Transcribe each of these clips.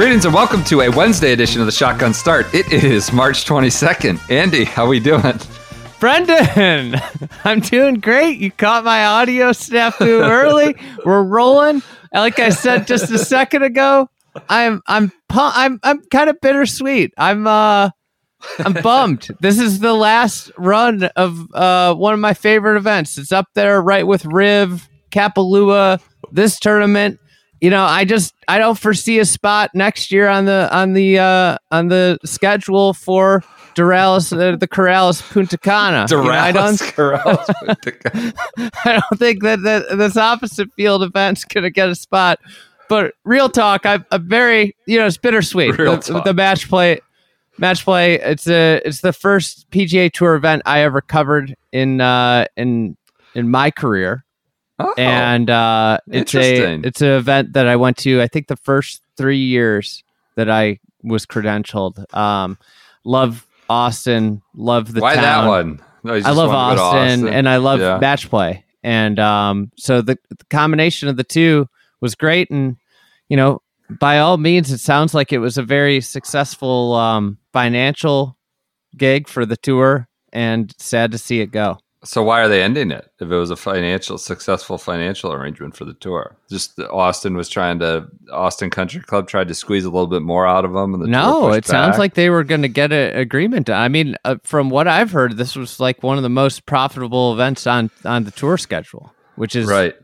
Greetings and welcome to a Wednesday edition of the Shotgun Start. It is March 22nd. Andy, how we doing? Brendan, I'm doing great. You caught my audio snafu early. We're rolling. Like I said just a second ago, I'm I'm I'm I'm kind of bittersweet. I'm uh I'm bummed. This is the last run of uh one of my favorite events. It's up there right with Riv, Kapalua, this tournament. You know, I just I don't foresee a spot next year on the on the uh on the schedule for Doralis, uh, the Corales Punta Cana. You know, I don't Corales, I don't think that, that this opposite field event's going to get a spot. But real talk, I'm, I'm very, you know, it's bittersweet. Real the, talk. the match play, match play. It's a, it's the first PGA Tour event I ever covered in, uh, in, in my career, Oh, and uh, it's a, it's an event that I went to. I think the first three years that I was credentialed. Um, love Austin. Love the why town. that one? No, I love wanted to go to Austin, and I love Yeah. match play, and um, so the, the combination of the two was great. And you know, by all means, it sounds like it was a very successful um, financial gig for the tour, and sad to see it go. So why are they ending it? If it was a financial successful financial arrangement for the tour, just Austin was trying to Austin Country Club tried to squeeze a little bit more out of them, and the No, it sounds like they were going to get an agreement. I mean, uh, from what I've heard, this was like one of the most profitable events on on the tour schedule, which is right.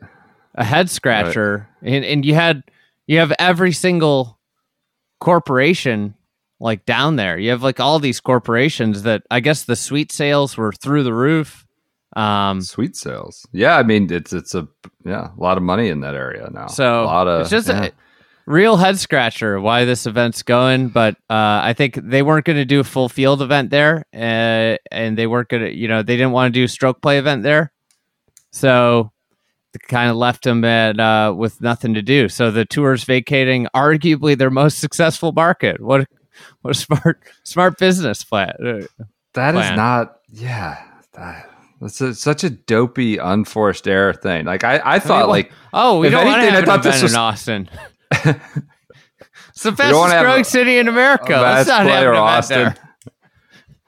a head scratcher and, and you had you have every single corporation like down there you have like all these corporations that i guess the suite sales were through the roof um Sweet sales. Yeah, I mean it's it's a yeah a lot of money in that area now. so a lot of it's just yeah. a real head scratcher why this event's going but uh i think they weren't going to do a full field event there uh, and they weren't going to you know they didn't want to do a stroke play event there so kind of left them at uh, with nothing to do. So the tour's vacating arguably their most successful market. What what a smart smart business plan. Uh, That is plan. not, yeah. That, that's a, such a dopey, unforced error thing. Like I, I thought, well, like Oh, we if don't anything, I thought this was- in Austin. it's the fastest growing a- city in America. a Let's not have an Austin. there.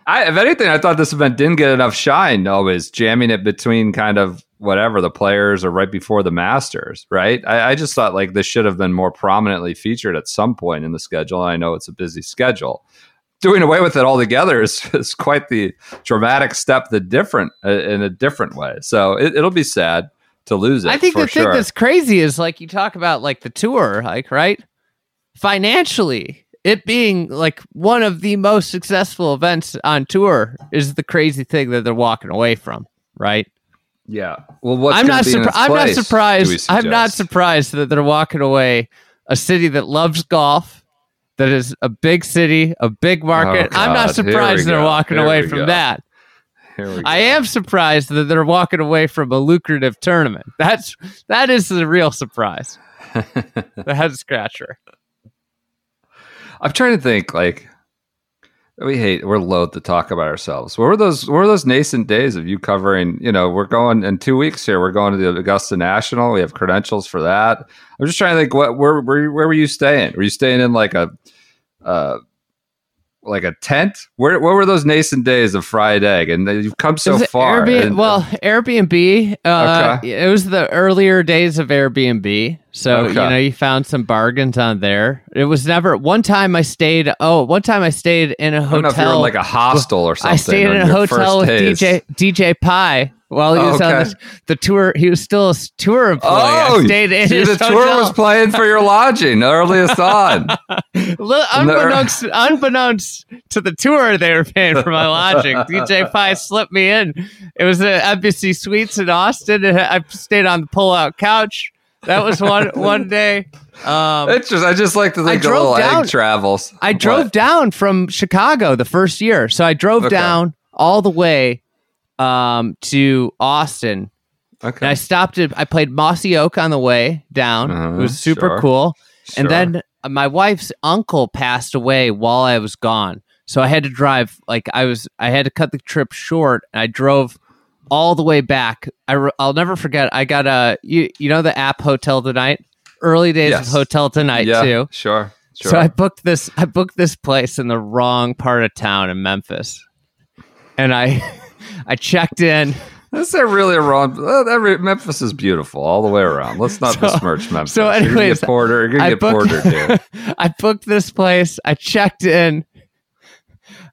I, if anything, I thought this event didn't get enough shine. Always jamming it between kind of whatever the players or right before the Masters, right? I, I just thought like this should have been more prominently featured at some point in the schedule. I know it's a busy schedule. Doing away with it altogether is, is quite the dramatic step, the different uh, in a different way. So it, it'll be sad to lose it. I think the thing that's crazy is like you talk about like the tour, like right financially, it being like one of the most successful events on tour is the crazy thing that they're walking away from, right? Yeah. Well, what's I'm not be in surprised. its I'm not place, surprised. I'm not surprised that they're walking away a city that loves golf, that is a big city, a big oh, market. Oh, I'm not God. Here we surprised they're go. walking Here away from go. that. Here we go. I am surprised that they're walking away from a lucrative tournament. That's that is the real surprise. the head scratcher. I'm trying to think like we hate we're loath to talk about ourselves. What were those what were those nascent days of you covering, you know, we're going in two weeks here, we're going to the Augusta National. We have credentials for that. I'm just trying to think what where where, where were you staying? Were you staying in like a uh like a tent? Where what were those nascent days of fried egg? And you've come so far. Airbnb, and- well, Airbnb. Uh, It was the earlier days of Airbnb, so Okay. you know you found some bargains on there. It was never one time I stayed. Oh, one time I stayed in a I don't know if you're in hotel. like a hostel or something. I stayed in a hotel with days. DJ DJ Pie while he was on Okay. the, the tour. He was still a tour employee. Oh, I stayed in the tour hotel. was playing for your lodging earliest on. Unbeknownst, unbeknownst to the tour, they were paying for my lodging. DJ Pie slipped me in. It was at Embassy Suites in Austin. and I stayed on the pull-out couch. That was one one day. Um, It's just I just like to I think of drove little down- egg travels. I drove What? down from Chicago the first year, so I drove Okay. down all the way um, to Austin. Okay. And. I stopped at. I played Mossy Oak on the way down. Uh-huh, it was super sure. cool. And then uh, my wife's uncle passed away while I was gone. So I had to drive like I was I had to cut the trip short and I drove all the way back. I re- I'll never forget. I got a you you know the app Hotel Tonight? Early days Yes. of Hotel Tonight yeah, too. Sure. Sure. So I booked this I booked this place in the wrong part of town in Memphis. And I I checked in Is there really a wrong? Oh, Every, Memphis is beautiful all the way around. Let's not So- besmirch Memphis. so You're gonna anyways, get Porter, you're gonna I get booked- Porter, dude. I booked this place. I checked in.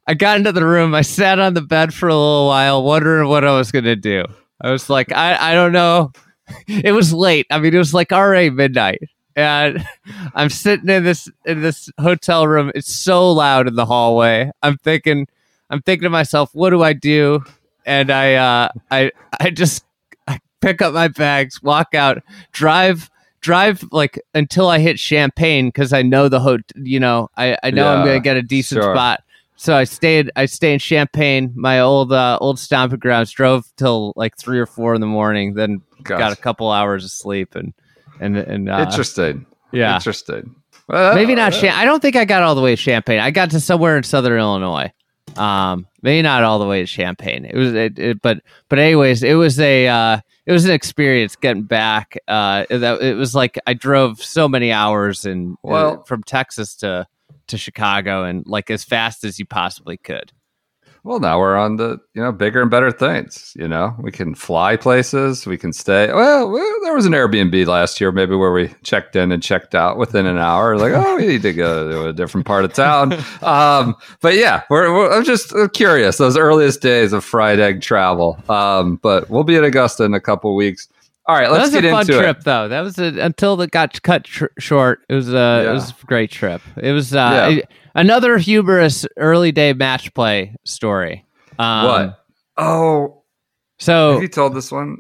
I got into the room. I sat on the bed for a little while, wondering what I was going to do. I was like, I, I don't know. It was late. I mean, it was like already midnight, and I'm sitting in this in this hotel room. It's so loud in the hallway. I'm thinking, I'm thinking to myself, what do I do? And I, uh, I, I just I pick up my bags, walk out, drive drive like until I hit Champaign because I know the hotel. You know, I, I know I'm gonna get a decent sure. spot. So I stayed. I stayed in Champaign, my old uh, old stomping grounds. Drove till like three or four in the morning. Then got a couple hours of sleep and and and uh, Interesting. yeah. Interesting. Well, Maybe not. Cham- I don't think I got all the way to Champaign. I got to somewhere in Southern Illinois. Um, maybe not all the way to Champaign. It was, it, it, but but anyways, it was a uh, it was an experience getting back. Uh, that it was like I drove so many hours and Well- from Texas to to Chicago and like as fast as you possibly could. Well, now we're on the you know bigger and better things. You know, we can fly places. We can stay. Well, well, there was an Airbnb last year, maybe where we checked in and checked out within an hour. Like, oh, we need to go to a different part of town. Um, but yeah, we're, we're, I'm just curious. Those earliest days of fried egg travel. Um, but we'll be in Augusta in a couple weeks. All right, let's get into it. that was a fun trip, it. though. That was a, until it got cut tr- short. It was a Yeah. it was a great trip. It was uh, Yeah. another humorous early day match play story. Um, what? Oh, So have you told this one?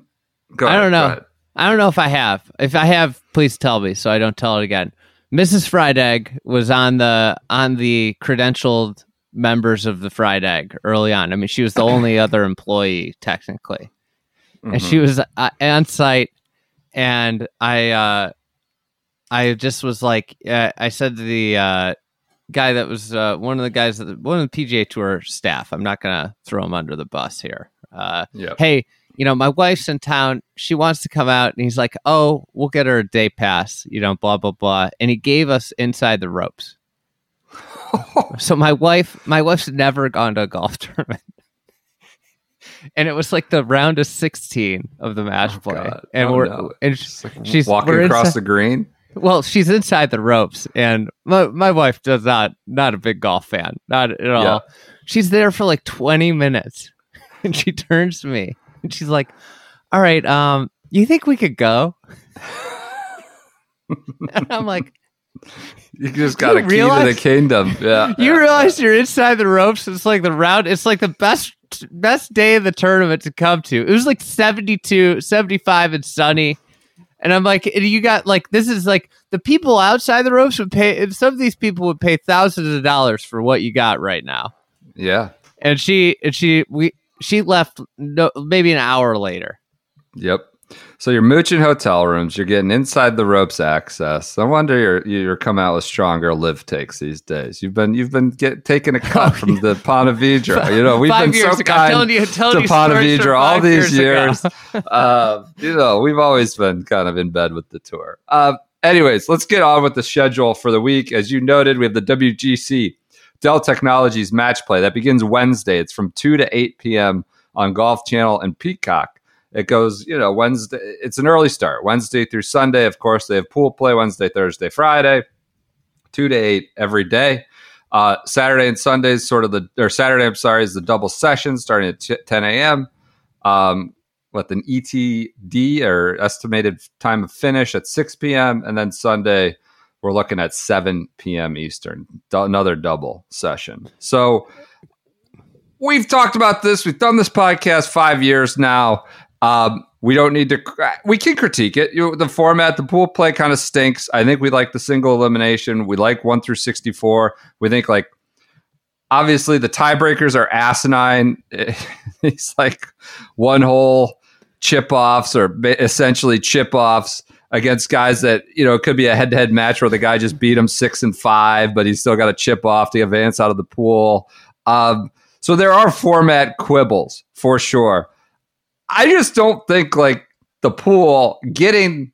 Go I ahead, don't know. I don't know if I have. If I have, please tell me so I don't tell it again. Mrs. Fried Egg was on the on the credentialed members of the Fried Egg early on. I mean, she was the only other employee technically, and Mhm. she was uh, on site. And I, uh, I just was like, uh, I said to the uh, guy that was uh, one of the guys, that, one of the PGA Tour staff. I'm not gonna throw him under the bus here. Uh, Yep. hey, you know, my wife's in town. She wants to come out. And he's like, oh, we'll get her a day pass, you know, blah, blah, blah. And he gave us inside the ropes. so my wife, my wife's never gone to a golf tournament. And it was like the round of 16 of the match Oh, play. God. And Oh, we're, no. and Just like she's walking across inside- the green. well, she's inside the ropes, and my my wife does not not a big golf fan, not at all. Yeah. She's there for like twenty minutes, and she turns to me and she's like, "All right, um, you think we could go?" and I'm like, You just got You a key to realize- the kingdom. Yeah. "You realize you're inside the ropes? It's like the round. It's like the best best day of the tournament to come to. It was like 72, 75 and sunny." And I'm like, and you got like this is like the people outside the ropes would pay. Some of these people would pay thousands of dollars for what you got right now. Yeah. And she and she we she left no maybe an hour later. Yep. So you're mooching hotel rooms. You're getting inside the ropes access. No wonder you're you're coming out with stronger live takes these days. You've been you've been get taking a cut from the Ponte Vedra. You know we've five been so ago, kind telling you, telling to you Ponte stories from Vedra all these years years. uh, you know we've always been kind of in bed with the tour. Uh, anyways, let's get on with the schedule for the week. As you noted, we have the WGC Dell Technologies match play that begins Wednesday. It's from two to eight p.m. on Golf Channel and Peacock. It goes, you know, Wednesday. It's an early start, Wednesday through Sunday. Of course, they have pool play Wednesday, Thursday, Friday, two to eight every day. Uh, Saturday and Sundays, sort of the or Saturday. I'm sorry, is the double session starting at t- 10 a.m. Um, what an ETD or estimated time of finish at 6 p.m. and then Sunday we're looking at 7 p.m. Eastern, D- another double session. So we've talked about this. We've done this podcast five years now. Um, we don't need to. We can critique it. You know, the format, the pool play kind of stinks. I think we like the single elimination. We like one through sixty-four. We think like obviously the tiebreakers are asinine. It's like one hole chip offs or essentially chip offs against guys that you know it could be a head-to-head match where the guy just beat him six and five, but he's still got a chip off to advance out of the pool. Um, so there are format quibbles for sure. I just don't think like the pool getting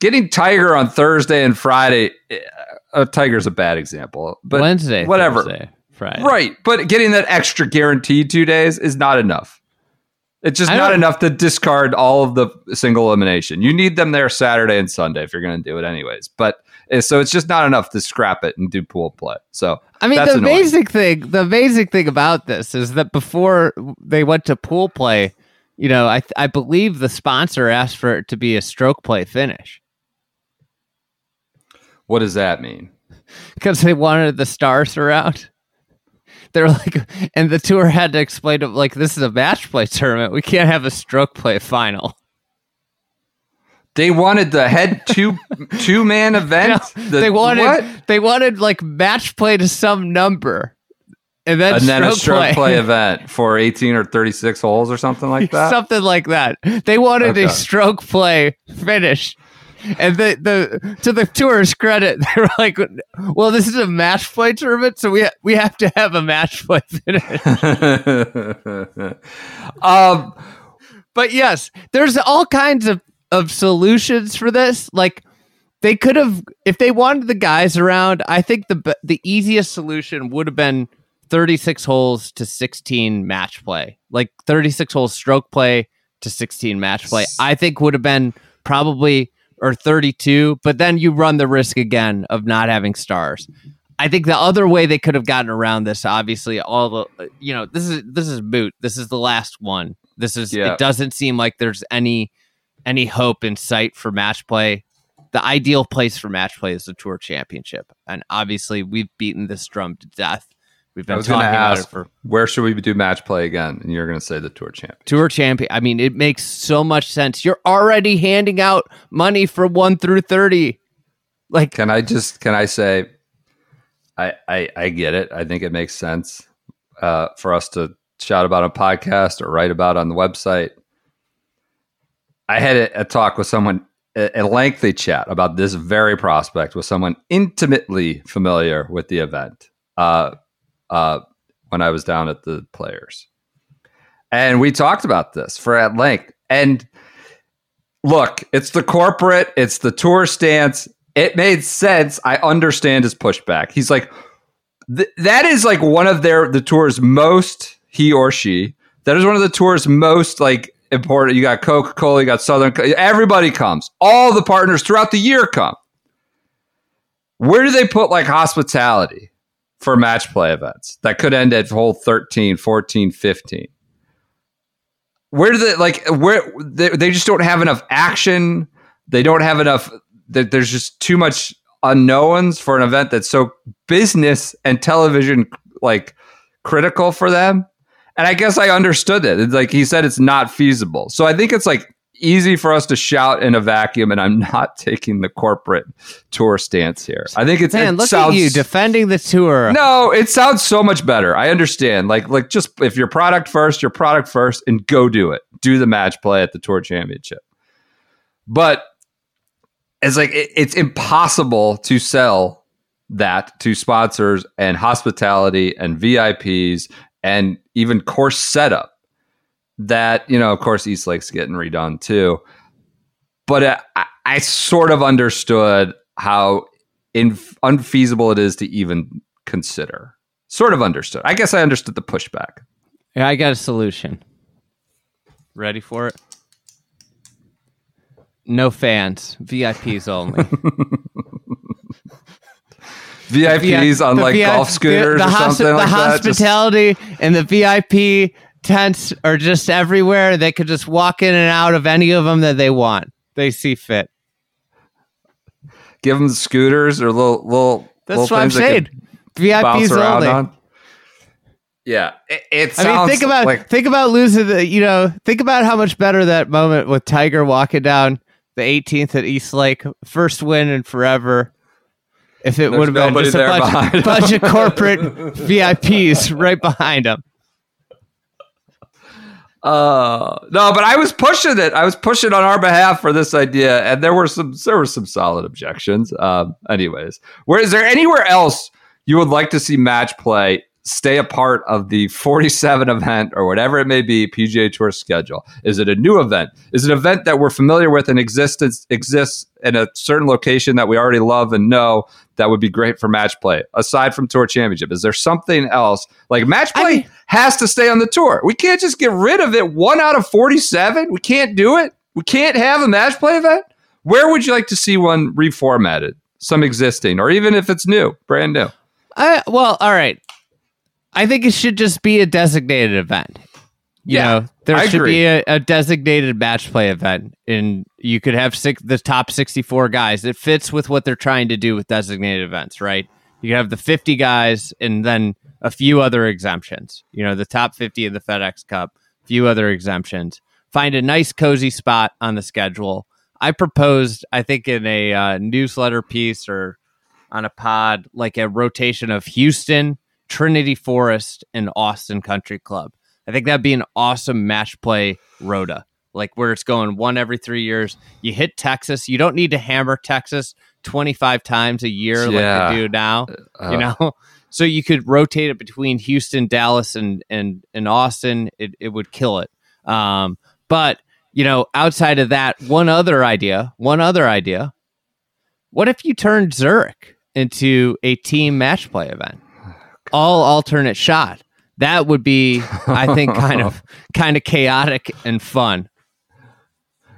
getting Tiger on Thursday and Friday. Uh, Tiger's a bad example, but Wednesday, whatever. Thursday, Friday. Right, but getting that extra guaranteed two days is not enough. It's just I not enough to discard all of the single elimination. You need them there Saturday and Sunday if you're going to do it anyways. But Eh, so it's just not enough to scrap it and do pool play. So I mean, the annoying. basic thing, the basic thing about this is that before they went to pool play, you know, I I believe the sponsor asked for it to be a stroke play finish what does that mean? because they wanted the stars around. They're like, and the tour had to explain to like, this is a match play tournament. We can't have a stroke play final. They wanted the head two two man event. The- they wanted, what? they wanted like match play to some number, and then and then a stroke play. play event for 18 or 36 holes or something like that. something like that. They wanted Okay. a stroke play finish. And the, the to the tour's credit, they were like, "Well, this is a match play tournament, so we ha- we have to have a match play finish." um, but yes, there's all kinds of of solutions for this. Like they could have, if they wanted the guys around, I think the the easiest solution would have been 36 holes to 16 match play, like 36 holes stroke play to 16 match play. I think would have been probably or 32, but then you run the risk again of not having stars. I think the other way they could have gotten around this, obviously, all the you know, this is this is moot. This is the last one. This is Yeah. it doesn't seem like there's any any hope in sight for match play. The ideal place for match play is the tour championship. And obviously we've beaten this drum to death. We've I been talking to about it ask, for where should we do match play again? And you're going to say the tour champ. tour champion. I mean, it makes so much sense. You're already handing out money for one through thirty. Like Can I just can I say, I I, I get it. I think it makes sense uh, for us to shout about on a podcast or write about on the website. I had a, a talk with someone, a, a lengthy chat about this very prospect with someone intimately familiar with the event. Uh, uh, when I was down at the Players, and we talked about this for at length. And look, it's the corporate, it's the tour stance. It made sense. I understand his pushback. He's like, th- that is like one of their the tour's most he or she. That is one of the tour's most like important. You got Coca Cola, you got Southern. Everybody comes. All the partners throughout the year come. Where do they put like hospitality for match play events that could end at hole 13, 14, 15? Where do they like where they, they just don't have enough action? They don't have enough there- there's just too much unknowns for an event that's so business and television like critical for them. And I guess I understood it. It's like he said it's not feasible. So I think it's like easy for us to shout in a vacuum and I'm not taking the corporate tour stance here. I think it's man, it look sounds, at you defending the tour. No, it sounds so much better. I understand. Like like just if your product first, your product first and go do it. Do the match play at the tour championship. But it's like it, it's impossible to sell that to sponsors and hospitality and VIPs and even course setup that you know of course east lake's getting redone too but uh, I, I sort of understood how inf- unfeasible it is to even consider sort of understood i guess i understood the pushback Yeah, I got a solution. Ready for it? No fans, VIPs only. vips on The like VIP golf scooters the, or hospi- something the like that Just- hospitality and the VIP tents are just everywhere. They could just walk in and out of any of them that they want. They see fit. Give them scooters or little little. That's little what I'm they saying. VIPs only. on. Yeah, it, it I mean, think about like think about losing the. You know, think about how much better that moment with Tiger walking down the 18th at East Lake, first win in forever. If it would have been just a bunch, bunch of corporate VIPs right behind him. Uh, no, but I was pushing it. I was pushing on our behalf for this idea, and there were some there were some solid objections. Um, anyways, where is there anywhere else you would like to see match play stay a part of the 47 event or whatever it may be PGA Tour schedule? Is it a new event? Is it an event that we're familiar with and existence exists in a certain location that we already love and know that would be great for match play aside from Tour Championship? Is there something else like match I play? mean- has to stay on the tour. We can't just get rid of it. One out of 47. We can't do it. We can't have a match play event. Where would you like to see one reformatted? Some existing, or even if it's new, brand new. I well, all right. I think it should just be a designated event. You Yeah, know, there I should agree. be a, a designated match play event, and you could have six, the top sixty-four guys. It fits with what they're trying to do with designated events, right? You have the fifty guys, and then a few other exemptions. You know, the top fifty of the FedEx Cup, a few other exemptions. Find a nice, cozy spot on the schedule. I proposed, I think, in a uh, newsletter piece or on a pod like a rotation of Houston, Trinity Forest, and Austin Country Club. I think that'd be an awesome match play rota, like where it's going one every three years. You hit Texas. You don't need to hammer Texas 25 times a year Yeah. like they do now, Uh, you know? So you could rotate it between Houston, Dallas, and and and Austin. It it would kill it. Um, but you know, outside of that, one other idea, one other idea. What if you turned Zurich into a team match play event? All alternate shot. That would be, I think, kind of kind of chaotic and fun.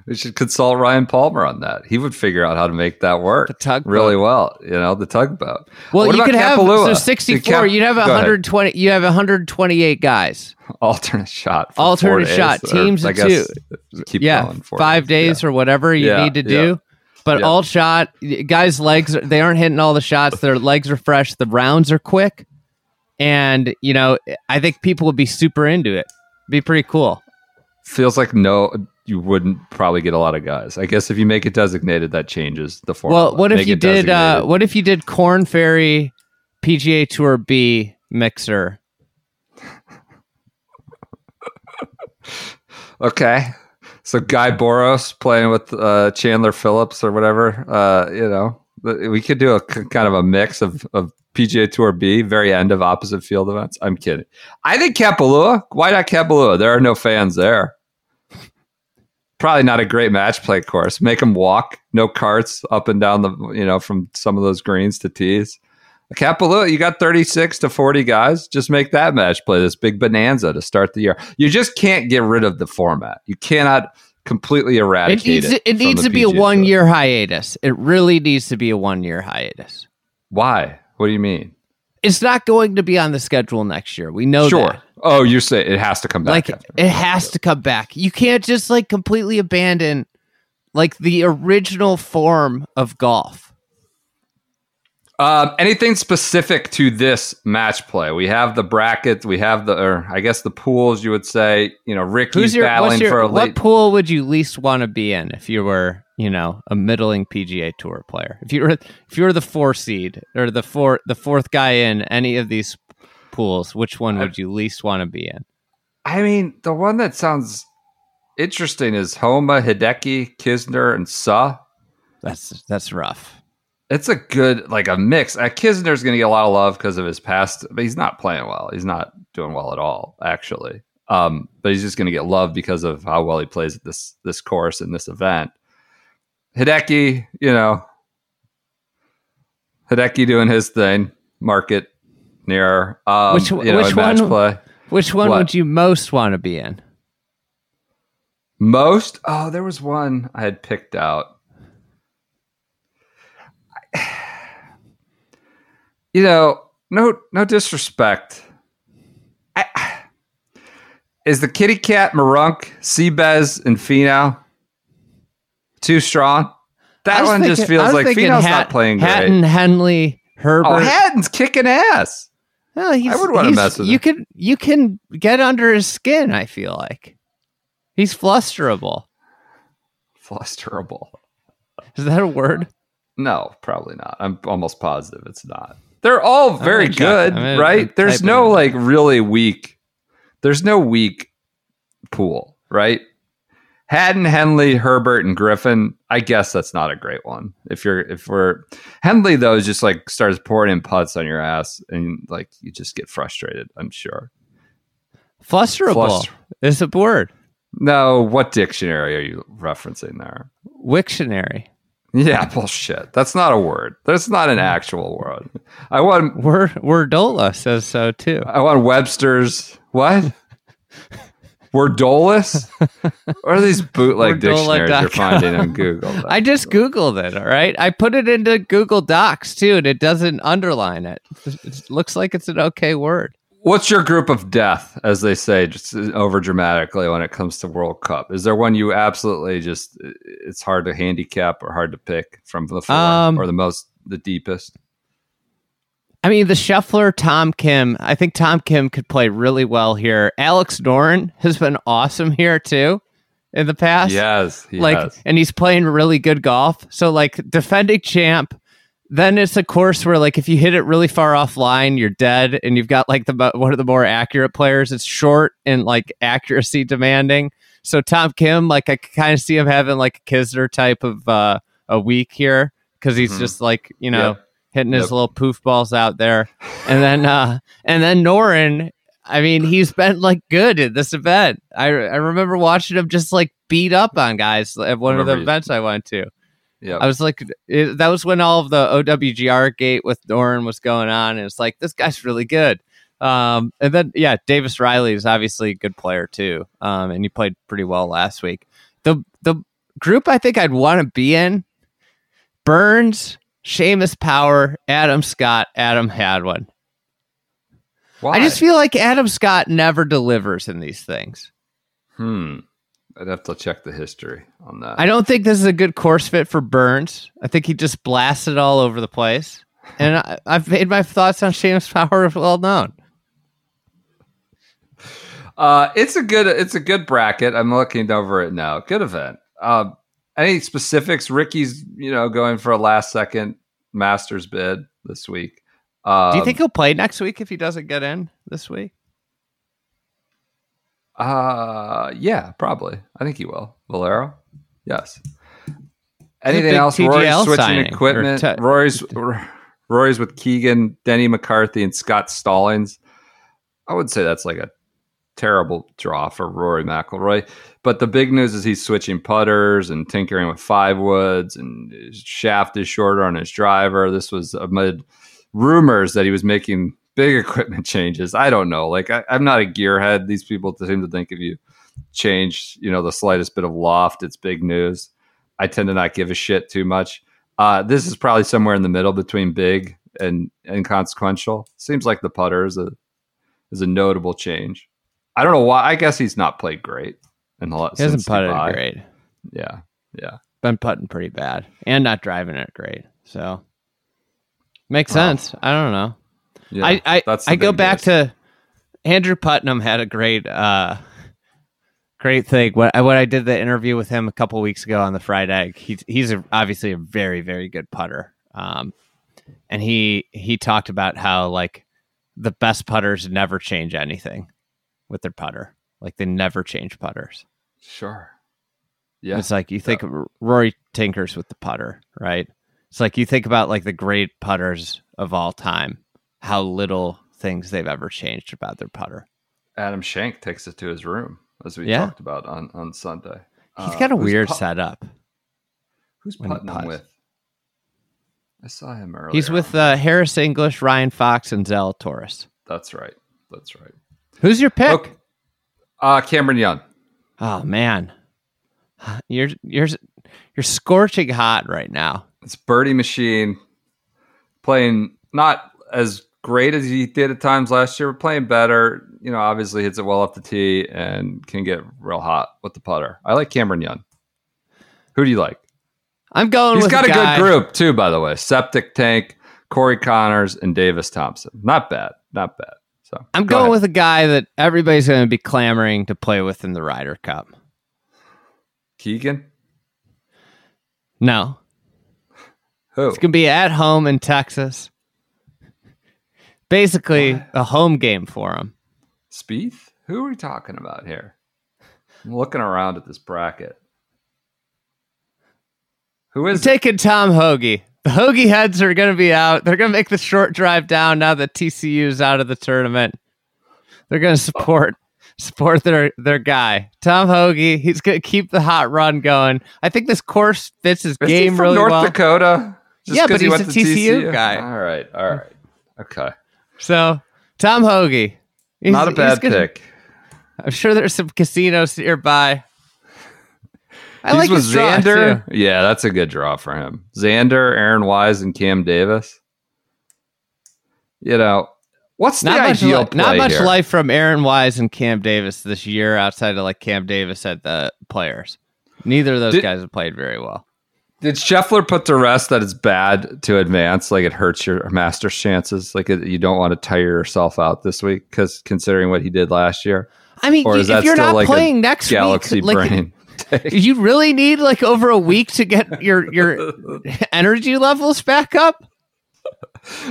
We should consult Ryan Palmer on that. He would figure out how to make that work The tugboat. really well. You know, the tugboat. Well, What you could have Kapalua? so 64. Cap- you'd have Go 120. You have 128 guys. alternate shot. Alternate four days, shot, teams of guess Keep yeah, going. four five days Yeah. or whatever you Yeah, need to yeah. do. But Yeah. all shot guys' legs they aren't hitting all the shots. Their legs are fresh. The rounds are quick, and you know I think people would be super into it. Be pretty cool. feels like no you wouldn't probably get a lot of guys i guess if you make it designated that changes the formula Well, what if Make you did? Uh, what if you did Corn Ferry PGA Tour B mixer? okay so guy boros playing with uh, chandler phillips or whatever uh, you know we could do a kind of a mix of, of pga tour b very end of opposite field events i'm kidding i think kapalua why not kapalua there are no fans there probably not a great match play course make them walk no carts up and down the you know from some of those greens to tees Kapalua, you got 36 to 40 guys. Just make that match play this big bonanza to start the year. You just can't get rid of the format. You cannot completely It eradicate needs it. it, needs to be a one year hiatus. It really needs to be a one year hiatus. Why? What do you mean? It's not going to be on the schedule next year. We know sure. that. Oh, you say it has to come back. like it has to come back. You can't just like completely abandon like the original form of golf. Um, anything specific to this match play? We have the brackets. We have the, or I guess the pools. You would say, you know, Ricky's your, battling your for a what late. pool would you least want to be in if you were, you know, a middling PGA Tour player? If you're if you were the four seed or the four the fourth guy in any of these pools, which one would you least want to be in? I mean, the one that sounds interesting is Homa, Hideki, Kisner, and Suh. That's that's rough. It's a good like a mix. Uh, Kisner's going to get a lot of love because of his past, but he's not playing well. He's not doing well at all, actually. Um, but he's just going to get love because of how well he plays at this this course and this event. Hideki, you know, Hideki doing his thing, market near um, Which- you know, which match one- play. Which one What? would you most want to be in? Most? Oh, there was one I had picked out. You know, no no disrespect. I is the kitty cat Meronk, Seabez, and Finau too strong? That one just thinking- I feels like Finau's Hat- not playing great. Hatton, Henley, oh, Herbert. oh, Hatton's kicking ass. Well, he's, I would wanna mess with you him. can you can get under his skin. I feel like he's flusterable. Flusterable. Is that a word? No, probably not. I'm almost positive it's not. They're all very good, I'm right? There's no like really weak. There's no weak pool, right? Hatton, Henley, Herbert, and Griffin. I guess that's not a great one. If you're if we're Henley though, is just like starts pouring in putts on your ass, and like you just get frustrated. I'm sure. Flusterable Fluster- is a word. No, what dictionary are you referencing there? Wiktionary. Yeah, bullshit. That's not a word. That's not an actual word. I want Word Wordola says so too. I want Webster's what? Wordolus? what are these bootleg dictionaries you're finding on Google? I just Googled it, all right? I put it into Google Docs too, and it doesn't underline it. It looks like it's an okay word. What's your group of death, as they say, just over dramatically when it comes to World Cup? Is there one you absolutely just it's hard to handicap or hard to pick from the four Um, or the most the deepest? I mean, the Scheffler, Tom Kim. I think Tom Kim could play really well here. Alex Noren has been awesome here too in the past. Yes, like, has. and he's playing really good golf. So, like, defending champ. Then it's a course where, like, if you hit it really far offline, you're dead, and you've got like the one of the more accurate players. It's short and like accuracy demanding. So Tom Kim, like, I kind of see him having like a Kisner type of uh, a week here because he's Mhm. just like you know Yep. Hitting his Yep. little poof balls out there, and then uh, and then Noren. I mean, he's been like good at this event. I I remember watching him just like beat up on guys at one of the events I went to. Yeah, I was like, it, that was when all of the OWGR gate with Noren was going on, and it's like this guy's really good. Um, and then yeah, Davis Riley is obviously a good player too, um, and he played pretty well last week. The the group I think I'd want to be in: Burns, Seamus Power, Adam Scott, Adam Hadwin. Why? I just feel like Adam Scott never delivers in these things. hmm. I'd have to check the history on that. I don't think this is a good course fit for Burns. I think he just blasted all over the place. And I, I've made my thoughts on Seamus Power well known. Uh, it's a good it's a good bracket. I'm looking over it now. Good event. Uh, any specifics? Ricky's you know going for a last second Masters bid this week. Um, Do you think he'll play next week if he doesn't get in this week? Uh, yeah, probably. I think he will. Valero, yes. Anything else? TGL Rory's switching equipment. te- Rory's Rory's with Keegan, Denny McCarthy, and Scott Stallings. I would say that's like a terrible draw for Rory McIlroy. But the big news is he's switching putters and tinkering with five woods, and his shaft is shorter on his driver. This was amid rumors that he was making big equipment changes. I don't know. Like I, I'm not a gearhead. These people seem to think if you change, you know, the slightest bit of loft, it's big news. I tend to not give a shit too much. Uh, this is probably somewhere in the middle between big and inconsequential. Seems like the putter is a is a notable change. I don't know why. I guess he's not played great in the He hasn't putted Dubai. great. Yeah, yeah. Been putting pretty bad and not driving it great. So makes Wow. sense. I don't know. yeah. I I, That's I go back to Andrew Putnam had a great uh great thing. What I when I did the interview with him a couple weeks ago on the fried egg, he's he's a, obviously a very very good putter. Um, and he he talked about how like the best putters never change anything with their putter. Like they never change putters. sure. Yeah, It's like you think of Rory tinkers with the putter, right? It's like you think about like the great putters of all time, how little things they've ever changed about their putter. Adam Schenk takes it to his room, as we Yeah. talked about on on Sunday. He's got a who's weird put- setup. Who's putting him with? I saw him earlier. He's with uh, Harris English, Ryan Fox, and Zalatoris. That's right. That's right. Who's your pick? Okay. Uh, Cameron Young. Oh man, you're you're you're scorching hot right now. It's Birdie Machine playing not as great as he did at times last year, but playing better. You know, obviously hits it well off the tee and can get real hot with the putter. I like Cameron Young. Who do you like? I'm going He's got a guy- good group too, by the way. Septic Tank, Corey Conners, and Davis Thompson. Not bad. Not bad. So I'm go going ahead. with a guy that everybody's going to be clamoring to play with in the Ryder Cup. Keegan. No, Who? it's going to be at home in Texas. Basically, a home game for him. Spieth? Who are we talking about here? I'm looking around at this bracket. Who is I'm taking Tom Hoge. The Hoagie heads are going to be out. They're going to make the short drive down now that TCU is out of the tournament. They're going to support support their their guy, Tom Hoge. He's going to keep the hot run going. I think this course fits his Is game from really North well. Dakota? Just Yeah, but he he's went a to TCU guy. All right, all right, okay. So Tom Hoge, He's- Not a bad gonna- pick. I'm sure there's some casinos nearby. I He's like with Xander. too. Yeah, that's a good draw for him. Xander, Aaron Wise, and Cam Davis. You know, what's the Not much, ideal li- not much here? life from Aaron Wise and Cam Davis this year outside of like Cam Davis at the players. Neither of those Did- guys have played very well. Did Scheffler put to rest that it's bad to advance? Like it hurts your Masters chances. Like it, you don't want to tire yourself out this week because considering what he did last year. I mean, Or is that if you're still not like playing next Galaxy week, like, brain. You really need like over a week to get your your energy levels back up.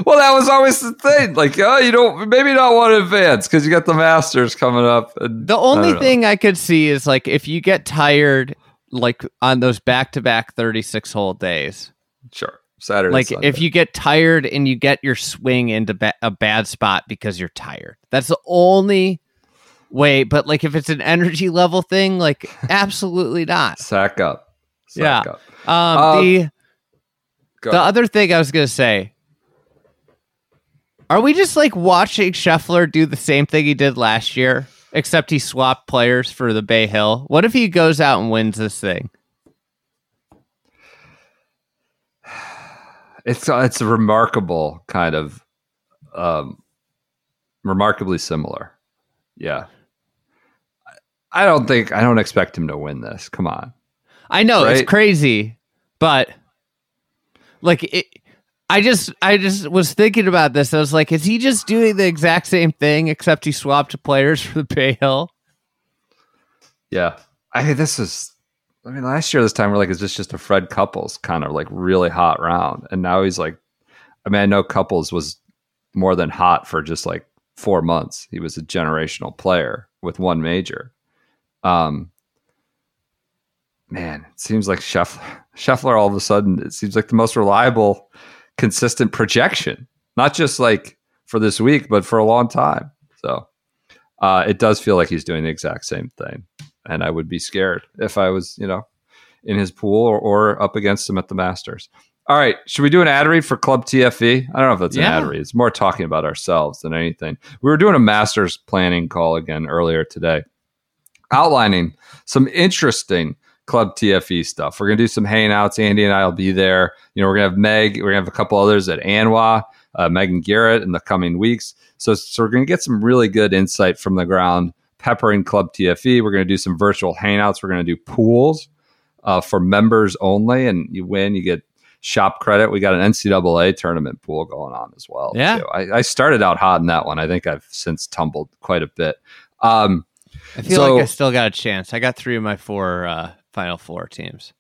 Well, that was always the thing. Like, oh, you don't maybe not want to advance because you got the Masters coming up. and- The only don't thing I could see is like if you get tired, like on those back to back 36 hole days, sure, Saturday, like Sunday. if you get tired and you get your swing into ba- a bad spot because you're tired. That's the only way. But like if it's an energy level thing, like absolutely not. sack up, sack Yeah. up. Um, Uh, the the ahead. other thing I was gonna say. Are we just like watching Scheffler do the same thing he did last year, except he swapped players for the Bay Hill? What if he goes out and wins this thing? It's it's a remarkable kind of, um, remarkably similar. Yeah. I- don't think I don't expect him to win this. Come on. I know Right. it's crazy, but like it, I just I just was thinking about this. I was like, is he just doing the exact same thing except he swapped players for the Bay Hill? Yeah. I mean, this is. I mean, last year this time we're like, is this just a Fred Couples kind of like really hot round? And now he's like, I mean, I know Couples was more than hot for just like four months. He was a generational player with one major. Um, man, it seems like Scheffler, Scheffler all of a sudden it seems like the most reliable, consistent projection, not just like for this week, but for a long time. So uh, it does feel like he's doing the exact same thing, and I would be scared if I was, you know, in his pool or, or up against him at the Masters. All right, should we do an ad read for Club TFE? I don't know if that's Yeah. an ad read. It's more talking about ourselves than anything. We were doing a Masters planning call again earlier today, outlining some interesting Club TFE stuff. We're gonna do some hangouts. Andy and I will be there. You know, we're gonna have Meg. We're gonna have a couple others at Anwa, uh, Megan Garrett in the coming weeks. So, so we're gonna get some really good insight from the ground. Peppering Club TFE. We're gonna do some virtual hangouts. We're gonna do pools uh, for members only, and you win, you get shop credit. We got an NCAA tournament pool going on as well. Yeah. I, I started out hot in that one. I think I've since tumbled quite a bit. Um, I feel So- like I still got a chance. I got three of my four uh, Final Four teams.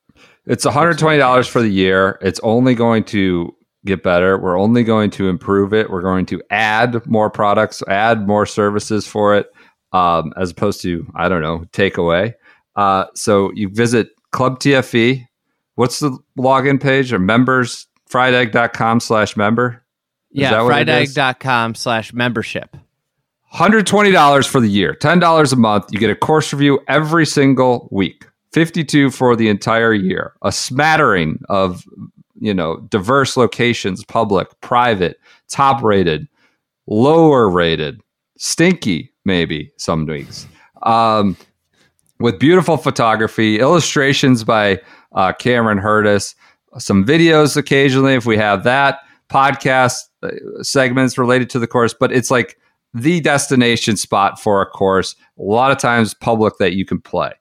It's $120 for the year. It's only going to get better. We're only going to improve it. We're going to add more products, add more services for it, um, as opposed to, I don't know, take away. Uh, so you visit Club TFE. What's the login page or members? friedegg.com slash member. Yeah, that what it is? friedegg.com slash membership. $120 for the year, $10 a month. You get a course review every single week. 52 for the entire year. A smattering of, you know, diverse locations, public, private, top rated, lower rated, stinky maybe some weeks. Um, with beautiful photography, illustrations by uh, Cameron Hurtis, some videos occasionally if we have that, podcast uh, segments related to the course, but it's like the destination spot for a course. A lot of times public that you can play.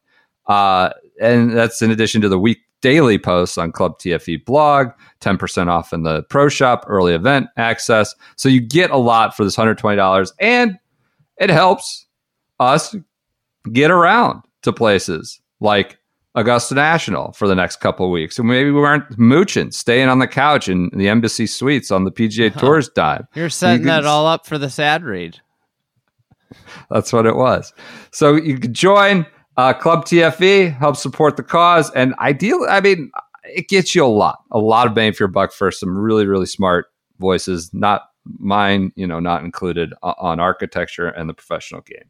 Uh, and that's in addition to the week daily posts on Club TFE blog, 10% off in the pro shop, early event access. So you get a lot for this $120 and it helps us get around to places like Augusta National for the next couple of weeks. And maybe we weren't mooching, staying on the couch in the embassy suites on the PGA Tours dime. You're setting You that all up for the sad read. That's what it was. So you can join uh, Club TFE, help support the cause, and ideally, I mean, it gets you a lot, a lot of bang for your buck for some really, really smart voices. Not mine, you know, not included o- on architecture and the professional game.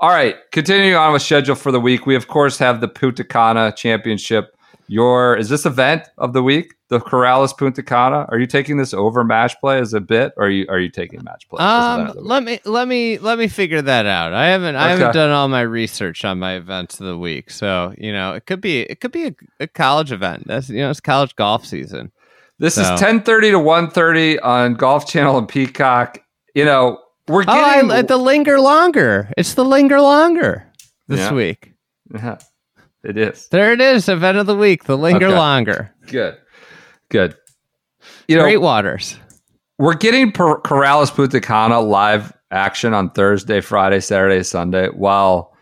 All right, continuing on with schedule for the week, we of course have the Punta Cana Championship. Your is this event of the week, the Corales Punta Cana? Are you taking this over match play as a bit, or are you are you taking match play? Um, of the week? let me let me let me figure that out. I haven't I haven't done all my research on my events of the week, so you know it could be it could be a, a college event. That's you know it's college golf season. This So- is 10:30 to 1:30 on Golf Channel and Peacock. You know, we're Oh, getting I, the linger longer. It's the linger longer this Yeah. week. Yeah, it is. There it is, event of the week, the linger Okay. longer. Good. Good. You know, Great waters. we're getting per- Corales Punta Cana live action on Thursday, Friday, Saturday, Sunday, while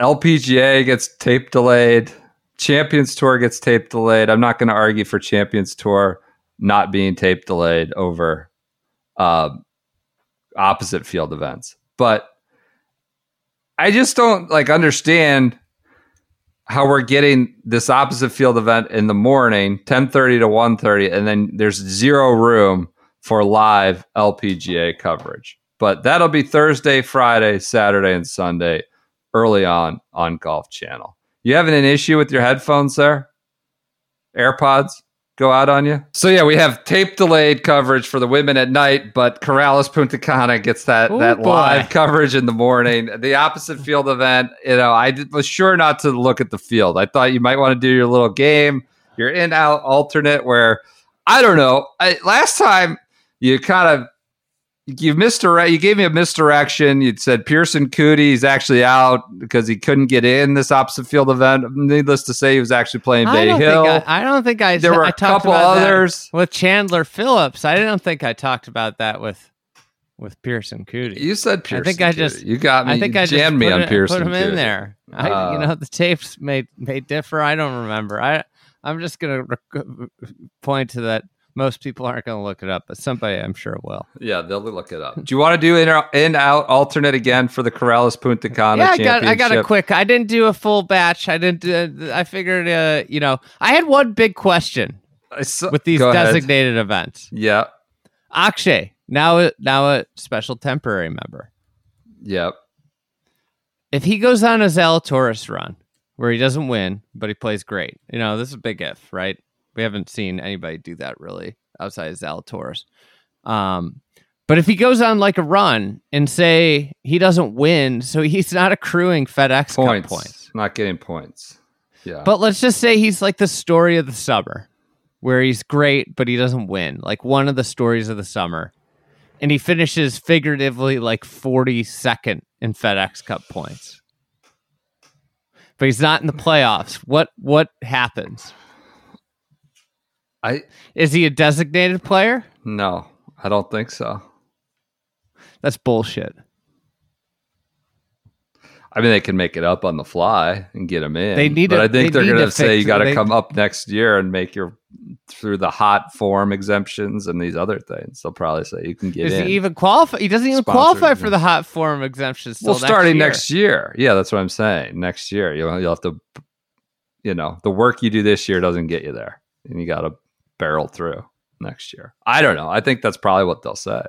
LPGA gets tape delayed, Champions Tour gets tape delayed. I'm not going to argue for Champions Tour not being tape delayed over uh, opposite field events, but I just don't like understand how we're getting this opposite field event in the morning 10:30 to 1:30 and then there's zero room for live LPGA coverage. But that'll be Thursday, Friday, Saturday and Sunday early on on Golf Channel. You having an issue with your headphones there? AirPods go out on you? So yeah, we have tape delayed coverage for the women at night, but Corales Punta Cana gets that Oh, that boy. live coverage in the morning. The opposite field event, you know, I did, was sure not to look at the field. I thought you might want to do your little game, your in out alternate where I don't know. I, last time you kind of you misdirect. You gave me a misdirection. You said Pearson Coody's actually out because he couldn't get in this opposite field event. Needless to say, he was actually playing I Bay Hill. I, I don't think I. there were I a couple others. with Chandler Phillips. I don't think I talked about that with with Pearson Coody. You said Pearson. I think I Coody. just- you got me. I think you I just jammed me on it- Pearson. Put him in there. I, you Uh, know, the tapes may may differ. I don't remember. I I'm just gonna rec- point to that. Most people aren't gonna look it up, but somebody I'm sure will. Yeah, they'll look it up. Do you want to do in, in out alternate again for the Corales Punta Cana yeah, I got I got a quick. I didn't do a full batch. I didn't. Do, I figured. Uh, you know, I had one big question saw- with these go ahead. designated events. Yeah, Akshay now a, now a special temporary member. yep. if he goes on a Zalatoris run where he doesn't win, but he plays great, you know, this is a big if, right? We haven't seen anybody do that really outside of Zalatoris. Um, but if he goes on like a run and say he doesn't win, so he's not accruing FedEx Cup Points. points. Not getting points. Yeah. But let's just say he's like the story of the summer, where he's great, but he doesn't win. Like one of the stories of the summer. And he finishes figuratively like 42nd in FedEx Cup points. But he's not in the playoffs. What what happens? I Is he a designated player? no, I don't think so. That's bullshit. I mean, they can make it up on the fly and get him in. They need but to- I think they are going to say you got to come up next year and make your through the hot form exemptions and these other things. They'll probably say you can get Is in. he even qualify? He doesn't even Sponsored, qualify for the hot form exemptions. Well, starting year. next year. Yeah, that's what I'm saying. Next year, you'll you'll have to, you know, the work you do this year doesn't get you there, and you got to barrel through next year. I don't know. I think that's probably what they'll say.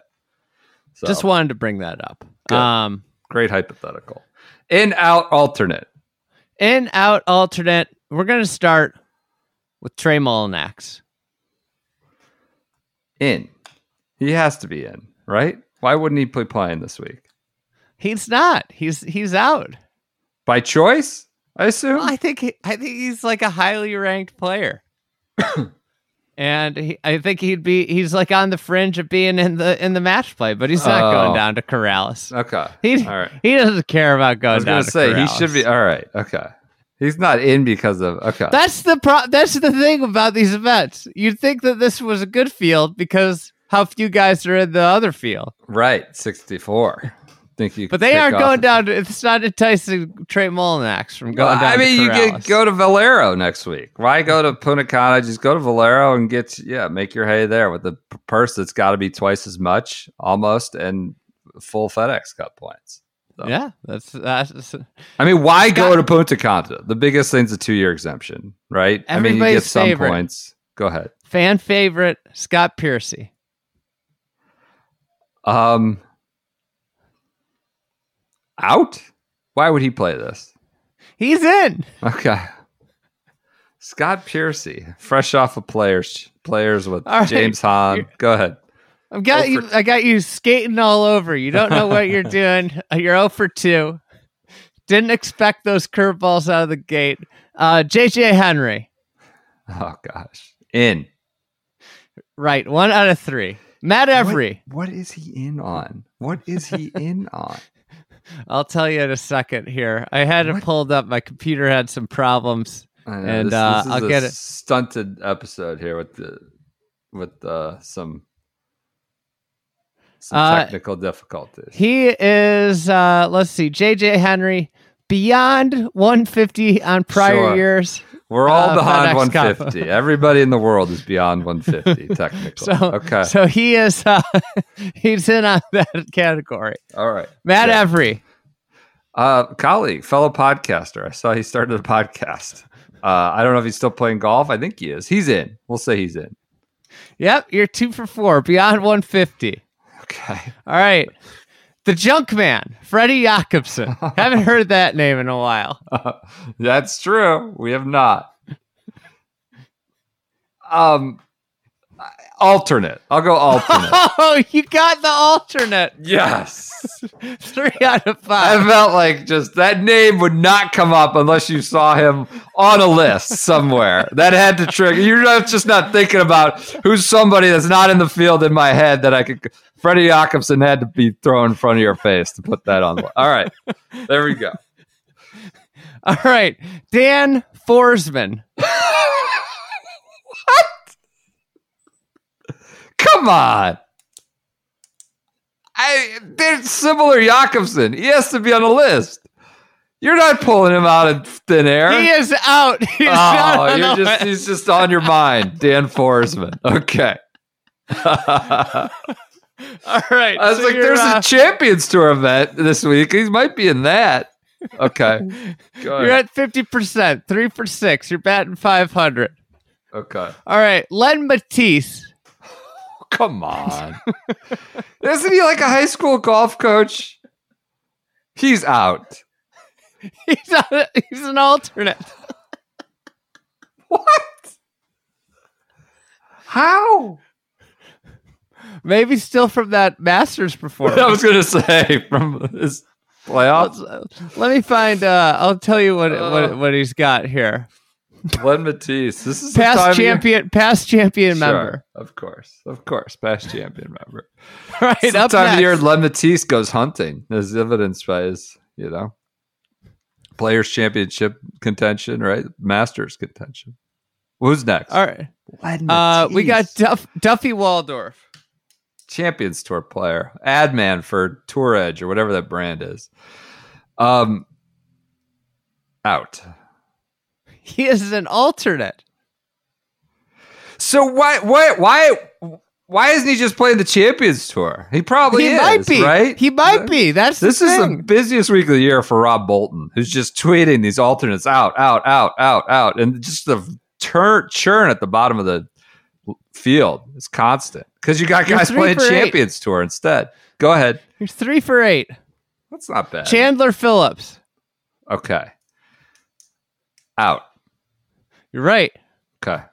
So, Just wanted to bring that up. Good. Um, great hypothetical. In out alternate. in out alternate. We're gonna start with Trey Mullinax. In. He has to be in, right? Why wouldn't he be playing this week? He's not. He's he's out. By choice, I assume. Well, I think he, I think he's like a highly ranked player. and he, I think he'd be he's like on the fringe of being in the in the match play, but he's not Oh. going down to Corales. Okay. He All right. he doesn't care about going. I was gonna to say he should be all right. Okay. He's not in because of okay. That's the pro- that's the thing about these events. You'd think that this was a good field because how few guys are in the other field. right. Sixty four. Think you But they aren't going down to it's not enticing Trey Mullinax from going Well, down I mean, you could go to Valero next week. Why go to Punta Cana? Just go to Valero and get yeah, make your hay there with the purse that's got to be twice as much almost and full FedEx Cup points. So- Yeah, that's that's I mean, why go to Punta Cana? The biggest thing's a two year exemption, right? I mean, you get some favorite. points. Go ahead. fan favorite Scott Piercy. Um, out? Why would he play this? He's in. Okay. Scott Piercy, fresh off of players, players with right. James Hahn. Go ahead. I've got Oh, you. I got you skating all over. You don't know what you're doing. Uh, You're 0 for two. Didn't expect those curveballs out of the gate. Uh, JJ Henry, Oh gosh, in. right? One out of three. Matt Every. What is he in on? What is he in on? I'll tell you in a second here. I had it pulled up. My computer had some problems. Know, And, this, uh, this I'll a get it. Stunted episode here with the with uh, some some Uh, technical difficulties. He is. Uh, let's see. JJ Henry beyond 150 on prior Sure. years. We're all uh, behind FedEx Cup. 150. Everybody in the world is beyond 150 technically. So okay. So he is. Uh, he's in on that category. all right. Matt Yeah. Every. Uh, colleague, fellow podcaster. I saw he started a podcast. Uh, I don't know if he's still playing golf. I think he is. He's in. We'll say he's in. Yep, you're two for four beyond 150. Okay. All right. The junk man, Freddie Jacobson. Haven't heard that name in a while. That's true. We have not. Um, alternate. I'll go alternate. Oh, you got the alternate. yes. Three out of five. I felt like just that name would not come up unless you saw him on a list somewhere. That had to trigger. You're not just not thinking about who's somebody that's not in the field in my head that I could. Freddie Jacobson had to be thrown in front of your face to put that on. All right, there we go. All right. Dan Forsman. What? Come on. I they're similar Jacobson. He has to be on the list. You're not pulling him out of thin air. He is out. He's oh, not oh, you're just list. he's just on your mind, Dan Forsman. Okay. I All right. was so like, there's uh, a Champions Tour event this week. He might be in that. Okay. Go You're at 50%, three for six. You're batting 500. Okay. All right. Len Mattiace. Come on. Isn't he like a high school golf coach? He's out. He's, a, he's an alternate. What? How? Maybe still from that Masters performance. I was gonna say from his playoffs. Let's- uh, let me find. Uh, I'll tell you what, Uh. what what he's got here. Len Mattiace. This is the time Past of champion, past champion Sure, member. Of course, of course, past champion member. Right It's up time next. of year Len Mattiace goes hunting, as evidenced by his, you know, Players Championship contention, right? Masters contention. Who's next? All right. Uh, we got Duff, Duffy Waldorf. Champions Tour player, ad man for Tour Edge or whatever that brand is. Um, out. He is an alternate. So why why why why isn't he just playing the Champions Tour? He probably he is, might be. right? He might be. That's This the is thing. the busiest week of the year for Rob Bolton, who's just tweeting these alternates out, out, out, out, out, and just the turn churn at the bottom of the field It's constant because you got guys playing for eight. Champions Tour instead. Go ahead. He's three for eight. That's not bad. Chandler Phillips. okay. Out. You're right. Okay.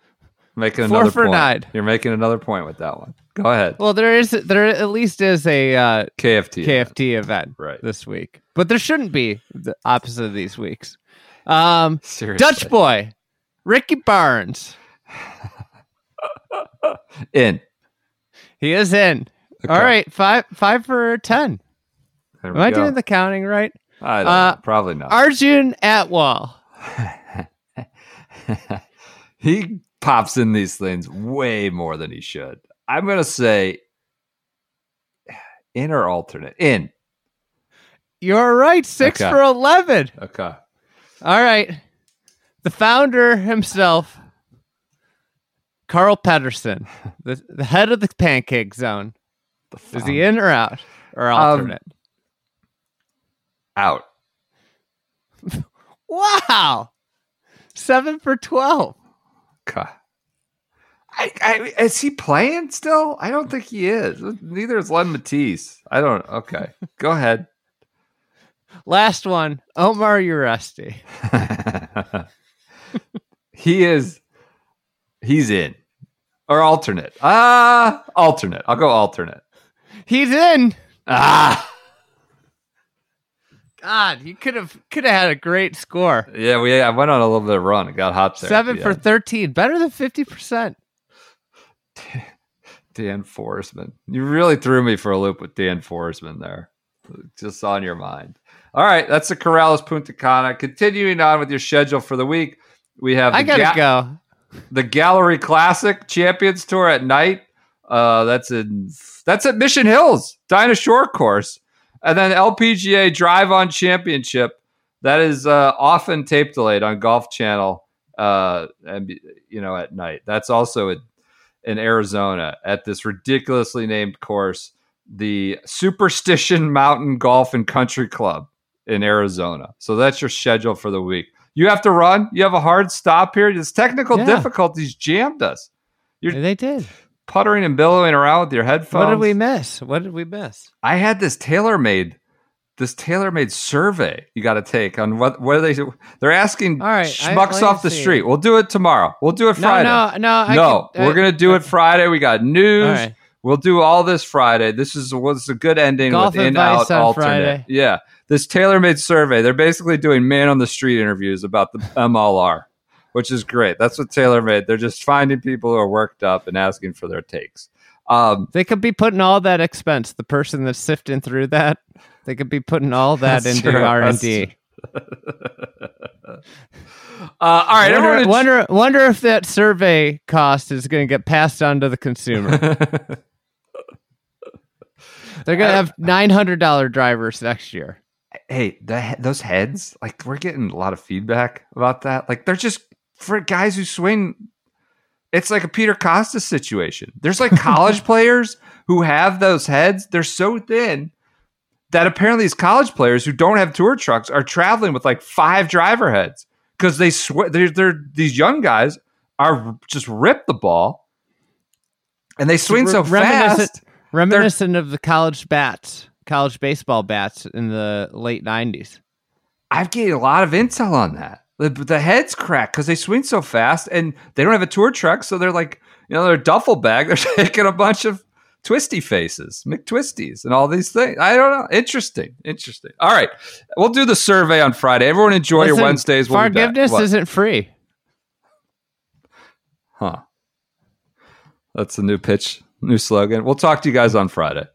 Making Four another for point. nine. You're making another point with that one. Go ahead. Well, there is there at least is a uh, KFT. KFT event Right. this week, but there shouldn't be the opposite of these weeks. Um, Seriously. Dutch boy, Ricky Barnes. In. He is in. All Okay. right, five five for ten. Am I doing the counting right? I don't uh. Probably not. Arjun Atwal. he pops in these things way more than he should. I'm gonna say in or alternate. In. You're right. Six Okay. for eleven. Okay. All right. The founder himself, Carl Pettersson, the, the head of the pancake zone. Is he in or out? Or Um, alternate? Out. wow. Seven for 12. Okay. I, I, is he playing still? I don't think he is. Neither is Len Mattiace. I don't. Okay, go ahead. Last one, Omar Uresti. he is. He's in or alternate. Ah, alternate. I'll go alternate. He's in. Ah, God, you could have could have had a great score. yeah. We I went on a little bit of run. It got hot there. Seven for end. 13. Better than 50%. Dan Forsman. You really threw me for a loop with Dan Forsman there. Just on your mind. All right, that's the Corales Punta Cana. Continuing on with your schedule for the week, we have I gotta Ga- go. The Galleri Classic Champions Tour at night. Uh, that's in that's at Mission Hills Dinah Shore Course, and then LPGA Drive On Championship. That is uh, often tape delayed on Golf Channel, uh, and you know at night. That's also in, in Arizona at this ridiculously named course, the Superstition Mountain Golf and Country Club in Arizona. So that's your schedule for the week. You have to run. You have a hard stop here. This technical Yeah. difficulties jammed us. You're They did. puttering and billowing around with your headphones. What did we miss? What did we miss? I had this TaylorMade, this TaylorMade survey you got to take on what what are they? They're asking All right, schmucks me off the street. We'll do it tomorrow. We'll do it Friday. no, no. I no, can- we're uh, gonna do it Friday. We got news. Right. We'll do all this Friday. This is what's a good ending Golf with in out alternate. Friday. Yeah, this TaylorMade survey. They're basically doing man on the street interviews about the MLR, which is great. That's what TaylorMade. They're just finding people who are worked up and asking for their takes. Um, They could be putting all that expense. The person that's sifting through that, they could be putting all that into. R and D. uh, all right, Wonder, everyone. wonder, wonder if that survey cost is going to get passed on to the consumer. They're going to have nine hundred dollar drivers next year. Hey, the, those heads, like we're getting a lot of feedback about that. Like they're just for guys who swing. It's like a Peter Costa situation. There's like college players who have those heads. They're so thin that apparently these college players who don't have tour trucks are traveling with like five driver heads because they swear they're, they're these young guys are just rip the ball and they swing so Reminiscent- fast. Reminiscent of the college bats, college baseball bats in the late nineties. I've gained a lot of intel on that. The, the heads crack because they swing so fast and they don't have a tour truck. So they're like, you know, they're a duffel bag. They're taking a bunch of twisty faces, McTwisties, and all these things. I don't know. Interesting. Interesting. All right. We'll do the survey on Friday. Everyone enjoy your Wednesdays. We'll forgiveness isn't free. Huh. That's the new pitch, new slogan. We'll talk to you guys on Friday.